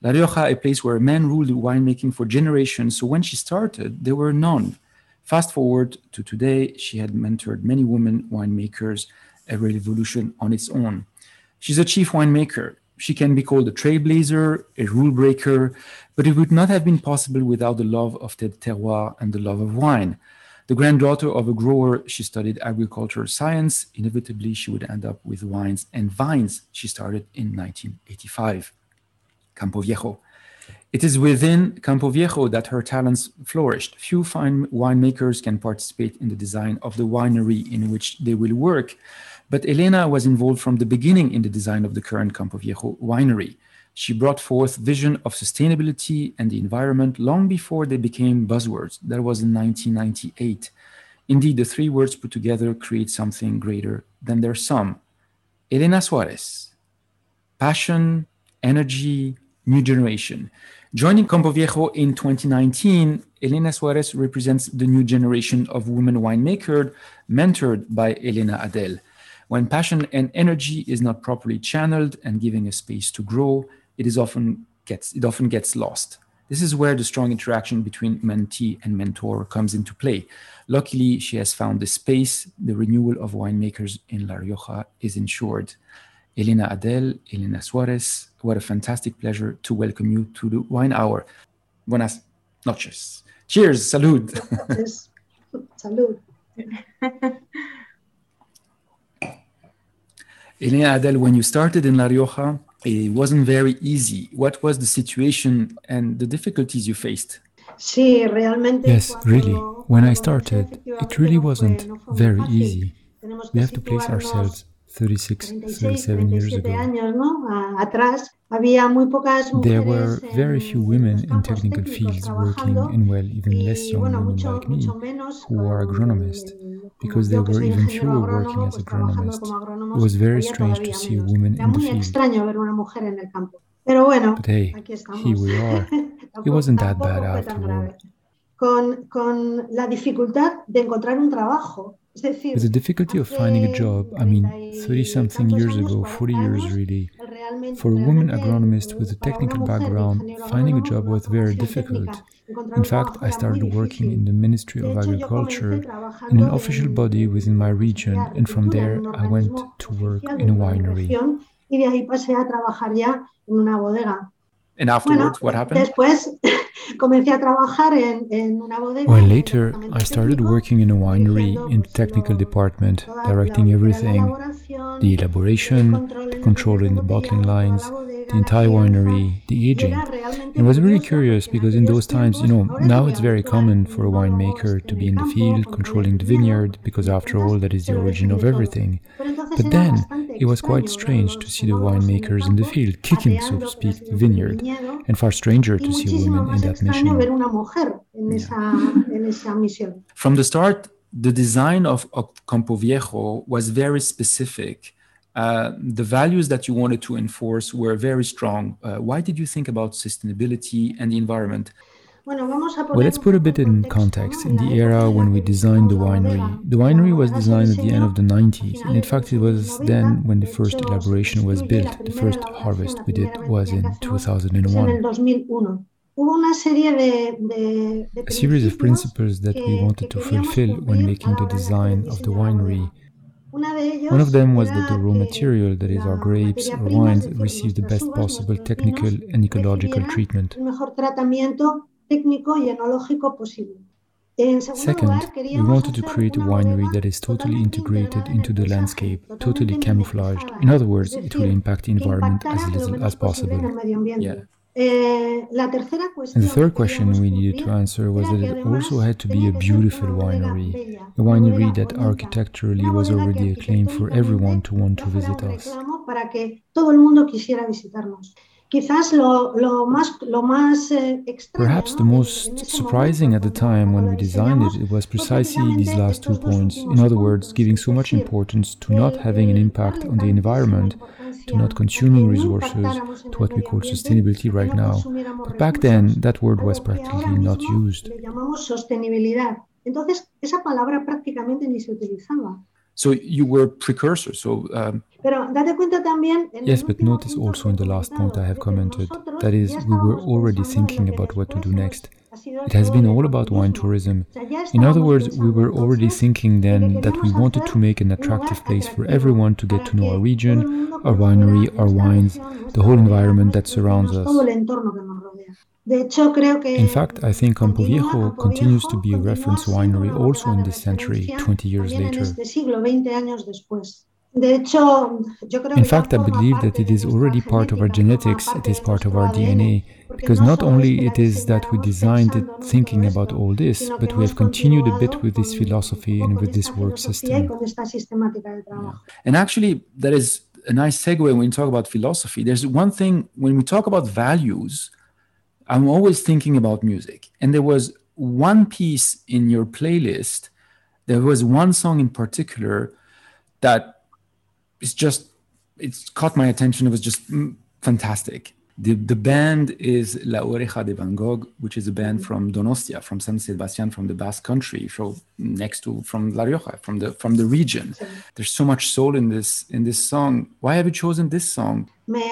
La Rioja, a place where men ruled winemaking for generations. So when she started, there were none. Fast forward to today, she had mentored many women winemakers, a revolution on its own. She's a chief winemaker. She can be called a trailblazer, a rule breaker, but it would not have been possible without the love of the terroir and the love of wine. The granddaughter of a grower, she studied agricultural science. Inevitably, she would end up with wines and vines. She started in 1985. Campo Viejo. It is within Campo Viejo that her talents flourished. Few fine winemakers can participate in the design of the winery in which they will work, but Elena was involved from the beginning in the design of the current Campo Viejo winery. She brought forth vision of sustainability and the environment long before they became buzzwords. That was in 1998. Indeed, the three words put together create something greater than their sum. Elena Suarez, passion, energy, new generation. Joining Campo Viejo in 2019, Elena Suarez represents the new generation of women winemakers mentored by Elena Adell. When passion and energy is not properly channeled and giving a space to grow, it is often gets it often gets lost. This is where the strong interaction between mentee and mentor comes into play. Luckily, she has found the space. The renewal of winemakers in La Rioja is ensured. Elena Adell, Elena Suarez, what a fantastic pleasure to welcome you to the Wine Hour. Buenas noches. Cheers, salud. Entonces, salud. Elena Adell, when you started in La Rioja, it wasn't very easy. What was the situation and the difficulties you faced? Yes, really. When I started, it really wasn't no fue muy very easy. We have to place ourselves 36, 36, 37 years ago. años, ¿no? A- atrás había muy pocas There were very few women in technical fields working, and well, even less young women like me who are agronomists, eh, because there were even fewer working as agronomists. It was very strange to see a woman in the field. extraño ver una mujer en el campo. Pero bueno, But hey, here we are. Tampoco- wasn't that bad after all. Con, con la dificultad de encontrar un trabajo. With the difficulty of finding a job, I mean, 30 something years ago, 40 years really, for a woman agronomist with a technical background, finding a job was very difficult. In fact, I started working in the Ministry of Agriculture in an official body within my region, and from there I went to work in a dentro de la winery. Región, y de ahí pasé a trabajar ya en una bodega. And Bueno, afterwards, what happened? después comencé a trabajar en, en una bodega. Well, later departamento I started working in a winery in the technical department, directing everything the elaboration, control the en control in the bottling lines, bodega, the entire winery, the aging. And was really curious because in those times, you know, now it's very common for a winemaker to be in the field controlling the vineyard because after all, that is the origin of everything. But then it was quite strange to see the winemakers in the field kicking, so to speak, the vineyard, and far stranger to see women in that mission. From the start, the design of Campo Viejo was very specific. Uh, the values that you wanted to enforce were very strong. Uh, why did you think about sustainability and the environment? Well, let's put a bit in context. In the era when we designed the winery, the winery was designed at the end of the 90s, and in fact, it was then when the first elaboration was built. The first harvest we did was in 2001 a series of principles that we wanted to fulfill when making the design of the winery. One of them was that the raw material, that is our grapes or wines, receive the best possible technical and ecological treatment. Second, we wanted to create a winery that is totally integrated into the landscape, totally camouflaged. In other words, it will impact the environment as little as possible. Yeah. And the third question we needed to answer was that it also had to be a beautiful winery, a winery that architecturally was already acclaimed for everyone to want to visit us. Perhaps the most surprising at the time when we designed it, it was precisely these last two points. In other words, giving so much importance to not having an impact on the environment to not consuming resources, to what we call sustainability right now. But back then, that word was practically not used. So you were precursors. So um, yes, but notice also in the last point I have commented that is, we were already thinking about what to do next. It has been all about wine tourism. In other words, we were already thinking then that we wanted to make an attractive place for everyone to get to know our region, our winery, our wines, the whole environment that surrounds us. In fact, I think Campo Viejo continues to be a reference winery also in this century, 20 years later. In fact, I believe that it is already part of our genetics, it is part of our DNA, because not only it is that we designed it thinking about all this, but we have continued a bit with this philosophy and with this work system. Yeah. And actually, that is a nice segue when you talk about philosophy. There's one thing when we talk about values, I'm always thinking about music. And there was one piece in your playlist, there was one song in particular that it's just it's caught my attention. It was just mm, fantastic. The, the band is La Oreja de Van Gogh, which is a band from Donostia, from San Sebastian, from the Basque country, so next to from La Rioja, from the from the region. There's so much soul in this in this song. Why have you chosen this song? Me,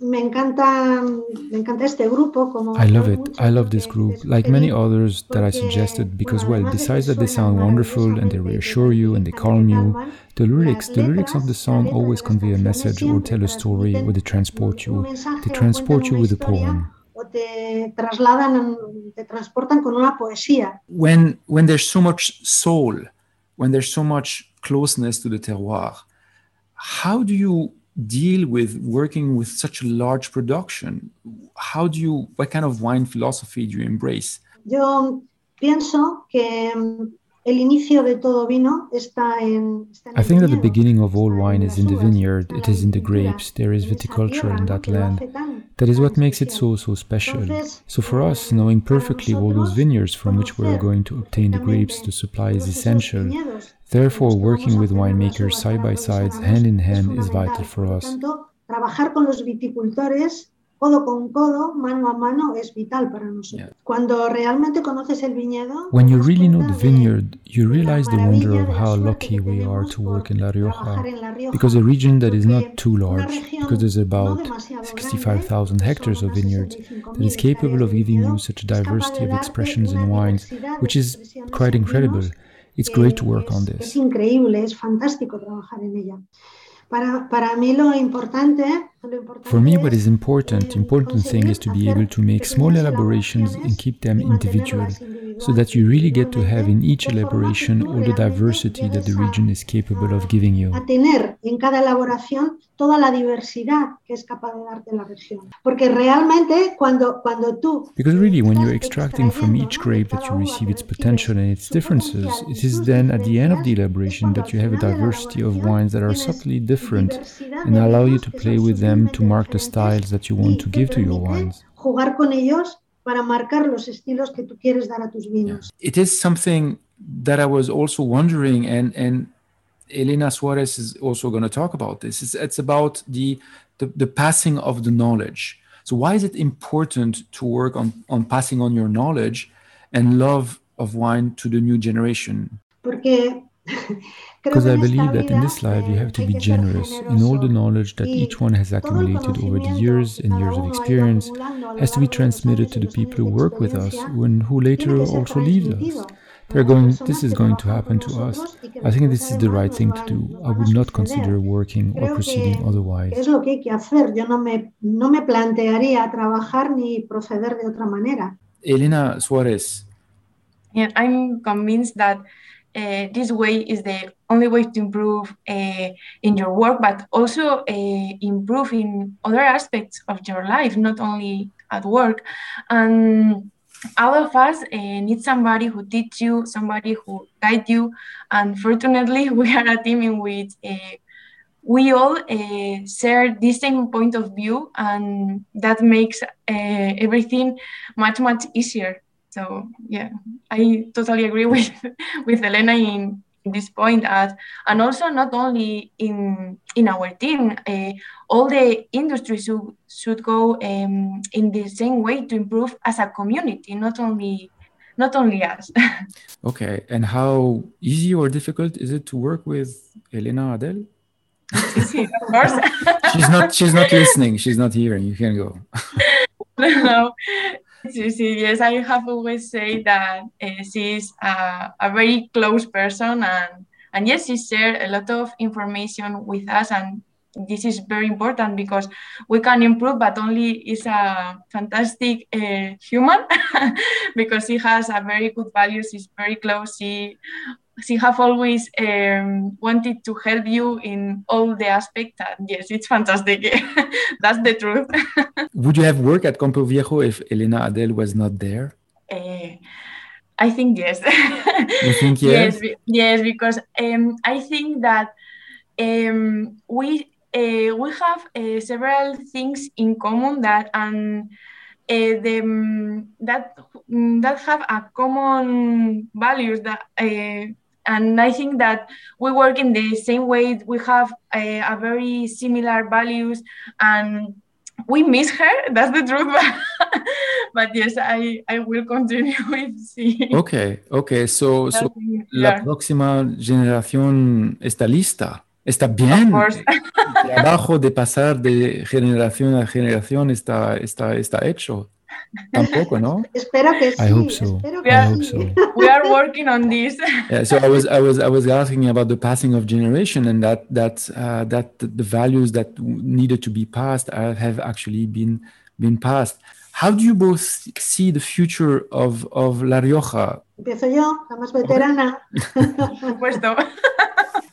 me encanta, me encanta este grupo. Como I love it. I love this group, like many others that I suggested, because, well, besides that they sound wonderful and they reassure you and they calm you, the lyrics, the lyrics of the song always convey a message or tell a story or they transport you. They transport you with a poem. When, when there's so much soul, when there's so much closeness to the terroir, how do you deal with working with such a large production? How do you, what kind of wine philosophy do you embrace? Yo pienso que I think that the beginning of all wine is in the vineyard, it is in the grapes, there is viticulture in that land. That is what makes it so, so special. So for us, knowing perfectly all those vineyards from which we are going to obtain the grapes to supply is essential. Therefore, working with winemakers side by side, hand in hand, is vital for us Trabajar con los viticultores codo con codo, mano a mano, es vital para nosotros. Cuando realmente conoces el viñedo, when you really know the vineyard, you realize the wonder of how lucky we are to work in La Rioja, because a region that is not too large, because there's about 65,000 hectares of vineyards, that is capable of giving you such a diversity of expressions in wines, which is quite incredible. It's eh, great to work on this. Es increíble, es fantástico trabajar en ella. For me, what is important, important thing is to be able to make small elaborations and keep them individual. so that you really get to have in each elaboration all the diversity that the region is capable of giving you. Tener en cada elaboración toda la diversidad que es capaz de darte la región. Porque realmente cuando, cuando tú... Because really when you're extracting from each grape that you receive its potential and its differences, it is then at the end of the elaboration that you have a diversity of wines that are subtly different and allow you to play with them to mark the styles that you want to give to your wines. Jugar con ellos para marcar los estilos que tú quieres dar a tus vinos. It is something that I was also wondering and and Elena Suarez is also going to talk about this. It's, it's about the, the, the passing of the knowledge. So why is it important to work on on passing on your knowledge and love of wine to the new generation? Porque because I believe that in this life you have to be generous in all the knowledge that each one has accumulated over the years and years of experience has to be transmitted to the people who work with us when who later also leave us. They're going this is going to happen to us. I think this is the right thing to do. I would not consider working or proceeding otherwise. Es lo que hay que hacer. Yo no me, no me plantearía trabajar ni proceder de otra manera. Elena Suarez. Yeah, I'm convinced that uh, this way is the only way to improve uh, in your work, but also uh, improve in other aspects of your life, not only at work. And all of us uh, need somebody who teach you, somebody who guide you. And fortunately, we are a team in which uh, we all uh, share the same point of view, and that makes everything much much easier. So yeah, I totally agree with with Elena in this point as and also not only in in our team uh, all the industries should, should go um, in the same way to improve as a community not only not only us. Okay and how easy or difficult is it to work with elena adell? Of course. She's not she's not listening. She's not hearing. You can go. No yes, I have always said that uh, she's a, a, very close person, and and yes, she shared a lot of information with us, and this is very important because we can improve, but only is a fantastic uh, human because she has a very good values. She's very close. She she have always um, wanted to help you in all the aspects. And yes, it's fantastic. That's the truth. Would you have worked at Campo Viejo if Elena Adell was not there? Uh, I think yes. You think yes? yes, yes, because um, I think that um, we uh, we have uh, several things in common that and. Uh, the, um, that that have a common values that uh, and I think that we work in the same way. We have a, a very similar values, and we miss her. That's the truth. but yes, I, I will continue with sí. Okay, okay. So, so la próxima generación está lista. Está bien. El trabajo de pasar de generación a generación está, está, está hecho. Tampoco, ¿no? Espero que sí. I hope so. I hope so. We are working on this. yeah, so I was I was I was asking about the passing of generation and that that uh, that the values that needed to be passed have actually been been passed. How do you both see the future of of La Rioja? Empiezo yo, la más veterana. Por supuesto.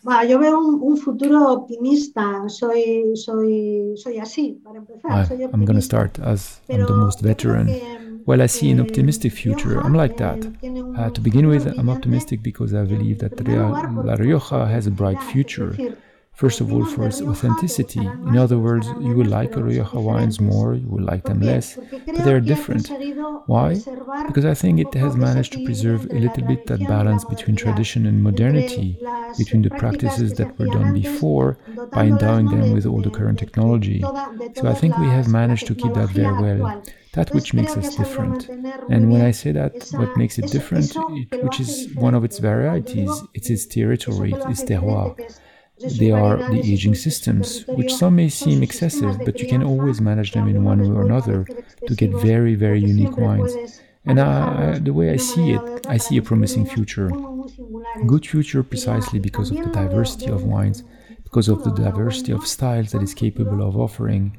Bueno, yo veo un, un, futuro optimista. Soy, soy, soy así, para empezar. Soy I'm going to start as I'm the most veteran. Well, I see an optimistic future. I'm like that. Uh, to begin with, I'm optimistic because I believe that La Rioja has a bright future. First of all, for its authenticity. In other words, you will like Rioja wines more, you will like them less, but they are different. Why? Because I think it has managed to preserve a little bit that balance between tradition and modernity, between the practices that were done before, by endowing them with all the current technology. So I think we have managed to keep that very well that which makes us different. And when I say that, what makes it different, it, which is one of its varieties, it's its territory, its terroir. They are the aging systems, which some may seem excessive, but you can always manage them in one way or another to get very, very unique wines. And I, the way I see it, I see a promising future. Good future precisely because of the diversity of wines, because of the diversity of styles that is capable of offering.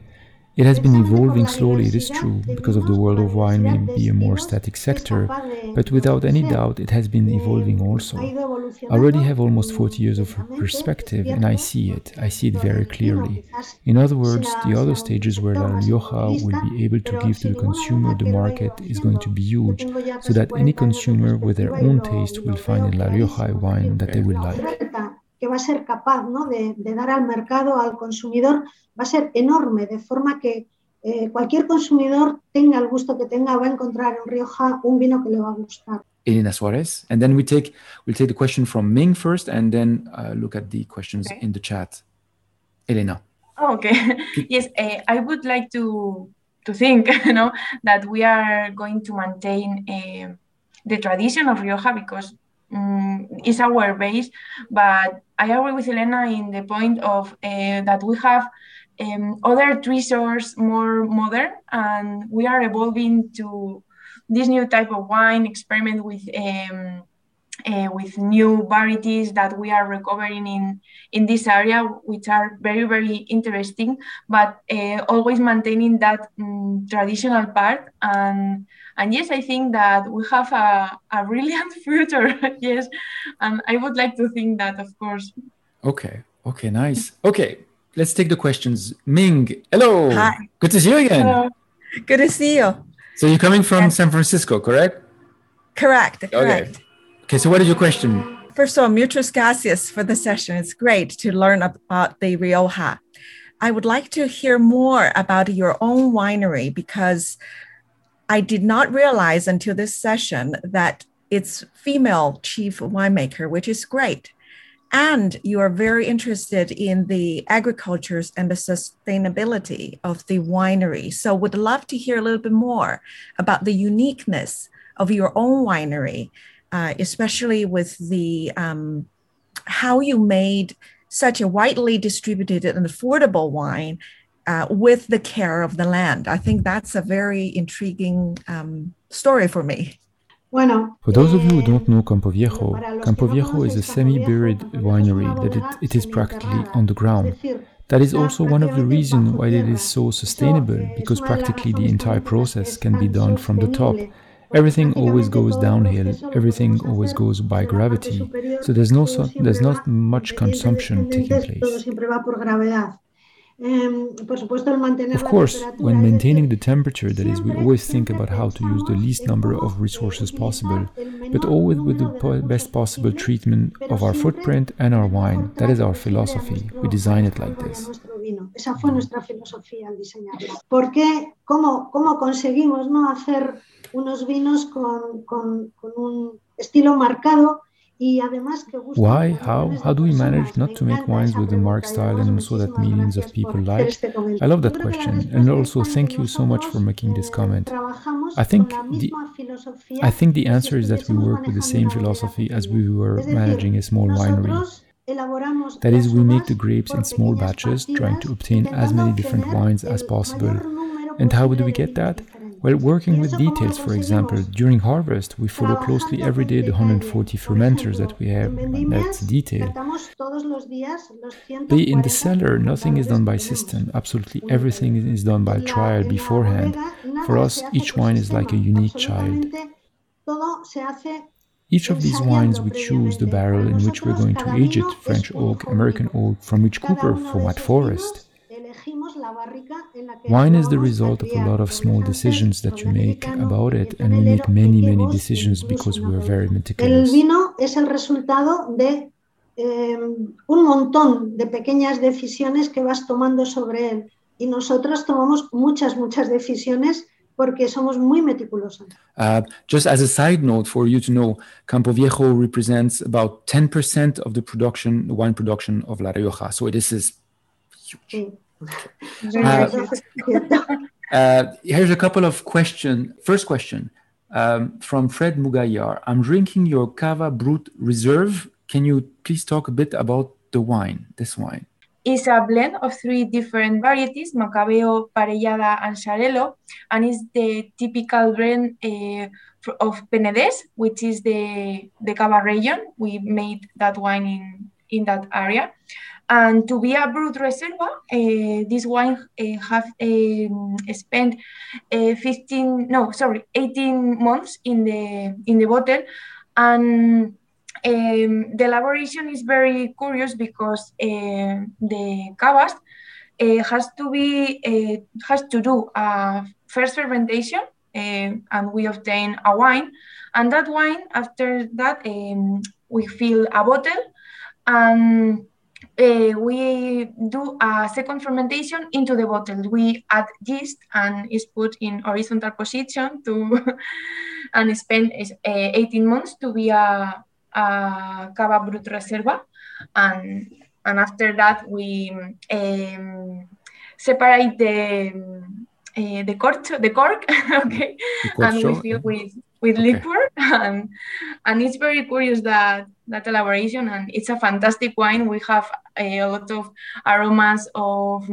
It has been evolving slowly, it is true, because of the world of wine may be a more static sector, but without any doubt it has been evolving also. I already have almost 40 years of perspective and I see it. I see it very clearly. In other words, the other stages where La Rioja will be able to give to the consumer the market is going to be huge, so that any consumer with their own taste will find in La Rioja wine that they will like. Que va a ser capaz ¿no? de, de, dar al mercado, al consumidor, va a ser enorme, de forma que eh, cualquier consumidor tenga el gusto que tenga, va a encontrar en Rioja un vino que le va a gustar. Elena Suarez, and then we take we'll take the question from Ming first, and then uh, look at the questions okay. in the chat. Elena. Oh, okay. yes, uh, I would like to to think, you know, that we are going to maintain uh, the tradition of Rioja because um, it's our base. But I agree with Elena in the point of uh, that we have um, other treasures more modern, and we are evolving to this new type of wine, experiment with um, uh, with new varieties that we are recovering in in this area, which are very very interesting, but uh, always maintaining that um, traditional part. And and yes, I think that we have a, a brilliant future. yes, and I would like to think that, of course. Okay. Okay. Nice. Okay. Let's take the questions. Ming, hello. Hi. Good to see you again. Hello. Good to see you. So you're coming from yes. San Francisco, correct? Correct. Correct. Okay. Okay. So what is your question? First of all, muchas gracias for the session. It's great to learn about the Rioja. I would like to hear more about your own winery because I did not realize until this session that it's female chief winemaker, which is great and you are very interested in the agricultures and the sustainability of the winery. So would love to hear a little bit more about the uniqueness of your own winery, uh, especially with the um, how you made such a widely distributed and affordable wine uh, with the care of the land. I think that's a very intriguing um, story for me. For those of you who don't know Campo Viejo, Campo Viejo is a semi-buried winery that it, it is practically on the ground. That is also one of the reasons why it is so sustainable, because practically the entire process can be done from the top. Everything always goes downhill, everything always goes by gravity, so there's, no, so, there's not much consumption taking place. Of course, when maintaining the temperature, that is, we always think about how to use the least number of resources possible, but always with the best possible treatment of our footprint and our wine. That is our philosophy. We design it like this. Esa fue nuestra filosofía al diseñarla. Porque, ¿cómo, cómo conseguimos ¿no? hacer unos vinos con, con, con un estilo marcado why? How? How do we manage not to make wines with the mark style and so that millions of people like? I love that question, and also thank you so much for making this comment. I think the I think the answer is that we work with the same philosophy as we were managing a small winery. That is, we make the grapes in small batches, trying to obtain as many different wines as possible. And how do we get that? While working with details, for example, during harvest, we follow closely every day the 140 fermenters that we have. That's detail. But in the cellar, nothing is done by system. Absolutely everything is done by trial beforehand. For us, each wine is like a unique child. Each of these wines, we choose the barrel in which we're going to age it French oak, American oak, from which cooper, from what forest. Wine is the result of a lot of small decisions that you make about it, and we make many, many decisions because we are very meticulous. El vino es el resultado de un montón de pequeñas decisiones que vas tomando sobre él. Y nosotros tomamos muchas, muchas decisiones porque somos muy meticulosos. Uh, just as a side note for you to know, Campo Viejo represents about 10% of the production, the wine production of La Rioja. So this is huge. Uh, uh, here's a couple of questions. First question um, from Fred Mugayar. I'm drinking your Cava Brut Reserve. Can you please talk a bit about the wine, this wine? It's a blend of three different varieties, Macabeo, Parellada, and Xarel·lo, and it's the typical blend uh, of Penedès, which is the, the Cava region. We made that wine in, in that area And to be a Brut Reserva, uh, this wine uh, have um, spent uh, 15, no, sorry, 18 months in the in the bottle, and um, the elaboration is very curious because the cavas has to be has to do a first fermentation, and we obtain a wine, and that wine after that um, we fill a bottle. And uh, we do a second fermentation into the bottle. We add yeast and it's put in horizontal position to and spend uh, 18 months to be a, a Cava Brut Reserva. And, and after that, we um, separate the uh, the cork, the cork, okay, the and we fill with with okay. liquor, and and it's very curious that that elaboration, and it's a fantastic wine. We have a lot of aromas of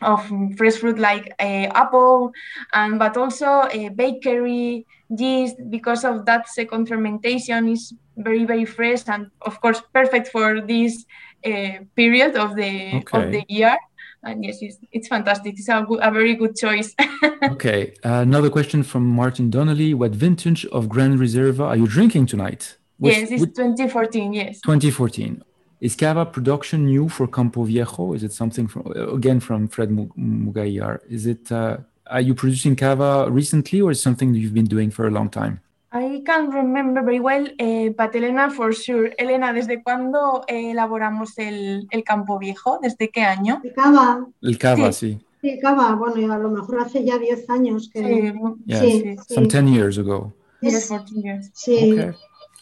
of fresh fruit like uh, apple, and but also a bakery yeast because of that second fermentation is very very fresh and of course perfect for this uh, period of the okay. of the year and yes, it's, it's fantastic. It's a, a very good choice. okay, uh, another question from Martin Donnelly. What vintage of Grand Reserva are you drinking tonight? What's, yes, it's 2014. Yes. 2014. Is Cava production new for Campo Viejo? Is it something from again from Fred Mugayar? Is it? Uh, are you producing Cava recently, or is something that you've been doing for a long time? I can't remember very well, eh, but Elena for sure. Elena, ¿desde cuándo eh, elaboramos el, el, Campo Viejo? ¿Desde qué año? El cava. El cava, sí. Sí, el cava. Bueno, a lo mejor hace ya 10 años que... Sí, yeah, sí, sí. Some 10 years ago. Yes, 14 years. Sí. Okay.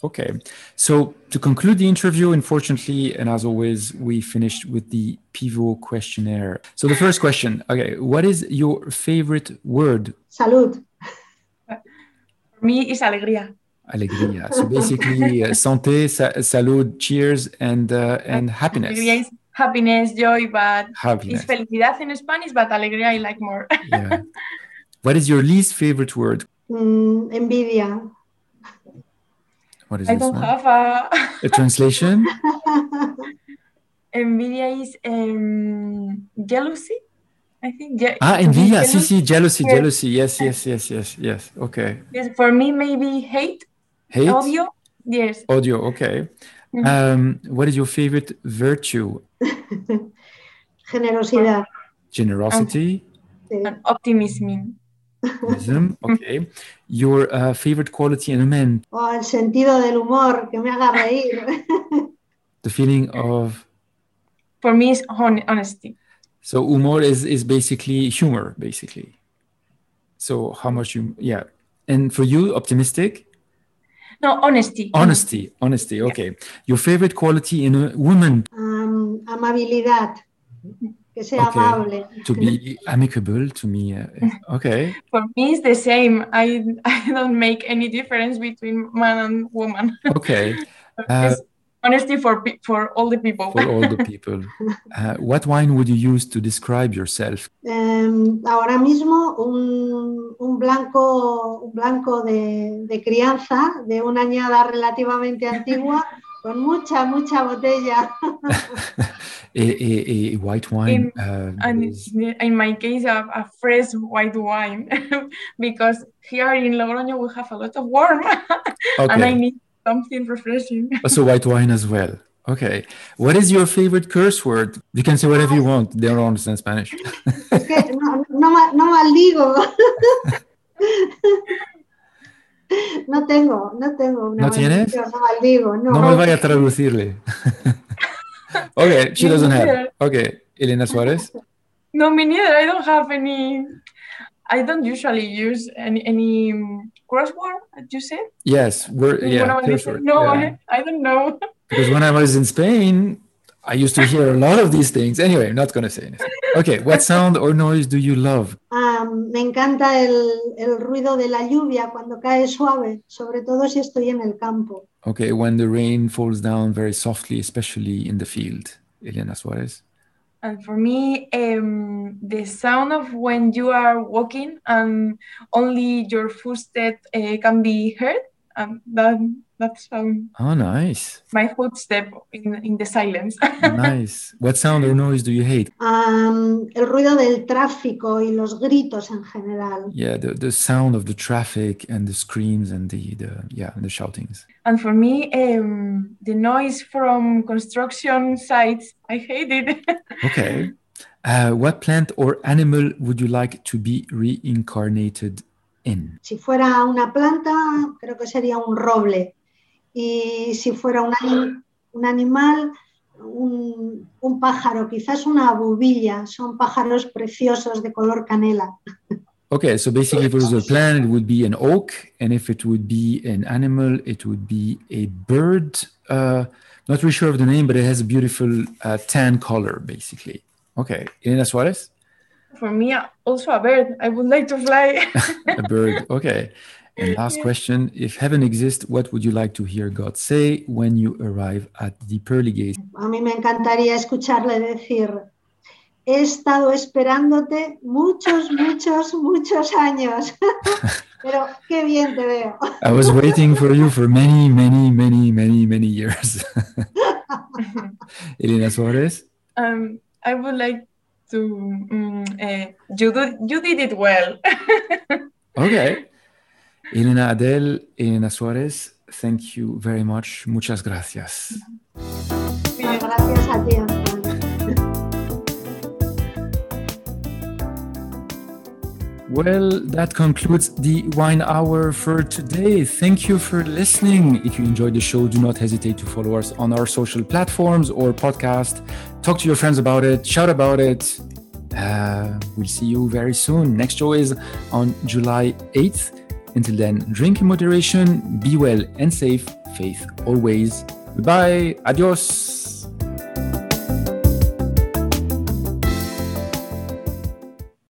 Okay. So to conclude the interview, unfortunately, and as always, we finished with the Pivot questionnaire. So the first question, okay, what is your favorite word? Salud me is alegría. Alegría. So basically, uh, santé, sa salud, cheers, and uh, and happiness. Alegría is happiness, joy, but happiness. it's felicidad in Spanish, but alegría I like more. yeah. What is your least favorite word? Mm, envidia. What is I this don't one? have a, a translation. envidia is um, jealousy. I think. Je- ah, envidia. Sí, sí, jealousy, yes. jealousy. Yes, yes, yes, yes, yes. Okay. Yes, for me, maybe hate. Hate. Odio. Yes. Audio. Okay. Mm-hmm. Um, what is your favorite virtue? Generosidad. Generosity. And, and optimism. Optimism. Okay. Your uh, favorite quality in a man? Oh, el sentido del humor, que me haga reír. the feeling of. For me, is honesty. So humor is is basically humor, basically. So how much you yeah. And for you, optimistic? No, honesty. Honesty, honesty. Okay. Yeah. Your favorite quality in a woman? Um, amabilidad. Que sea okay. amable. To be amicable, to me. Uh, okay. For me, it's the same. I I don't make any difference between man and woman. Okay. Uh, honesty for for all the people. For all the people. Uh, what wine would you use to describe yourself? Um, ahora mismo un, un, blanco, un blanco de, de crianza de una añada relativamente antigua. con mucha, mucha botella. a, a, a, white wine. In, uh, and is... in my case, a, a, fresh white wine, because here in Logroño we have a lot of warm, okay. and I need something refreshing. Oh, also, white wine as well. Okay. What is your favorite curse word? You can say whatever you uh, want. They don't understand Spanish. no, no, no maldigo. No tengo, no tengo. ¿No tienes? No maldigo, no. No me vaya a traducirle. okay, she doesn't have. Okay, Elena Suarez. No, me neither. I don't have any. I don't usually use any any crossword, you said? Yes, we're yeah. Crossword. No, yeah. I, I don't know. because when I was in Spain, I used to hear a lot of these things. Anyway, I'm not going to say anything. Okay, what sound or noise do you love? Um, me encanta el, el ruido de la lluvia cuando cae suave, sobre todo si estoy en el campo. Okay, when the rain falls down very softly, especially in the field. Elena Suarez. And for me, um, the sound of when you are walking and only your footstep uh, can be heard, and that That's um. Oh, nice. My footstep in in the silence. nice. What sound or noise do you hate? Um, el ruido del tráfico y los gritos en general. Yeah, the, the sound of the traffic and the screams and the, the yeah and the shoutings. And for me, um, the noise from construction sites, I hate it. okay. Uh, what plant or animal would you like to be reincarnated in? Si fuera una planta, creo que sería un roble. Y si fuera un, un animal, un, un, pájaro, quizás una bubilla, son pájaros preciosos de color canela. Okay, so basically, if it was a plant, it would be an oak, and if it would be an animal, it would be a bird. Uh, not really sure of the name, but it has a beautiful uh, tan color, basically. Okay, Elena Suárez. For me, also a bird. I would like to fly. a bird. Okay. And last question If heaven exists, what would you like to hear God say when you arrive at the pearly gates? A mí me encantaría escucharle decir: He estado esperándote muchos, muchos, muchos años. Pero qué bien te veo. I was waiting for you for many, many, many, many, many years. Elena Suárez? Um, I would like to. Um, uh, you, do, you did it well. okay. Elena Adell, Elena Suárez, thank you very much. Muchas gracias. Gracias a ti, Well, that concludes the wine hour for today. Thank you for listening. If you enjoyed the show, do not hesitate to follow us on our social platforms or podcast. Talk to your friends about it, shout about it. Uh, we'll see you very soon. Next show is on July 8th. Until then, drink in moderation, be well and safe, faith always. Goodbye, adios.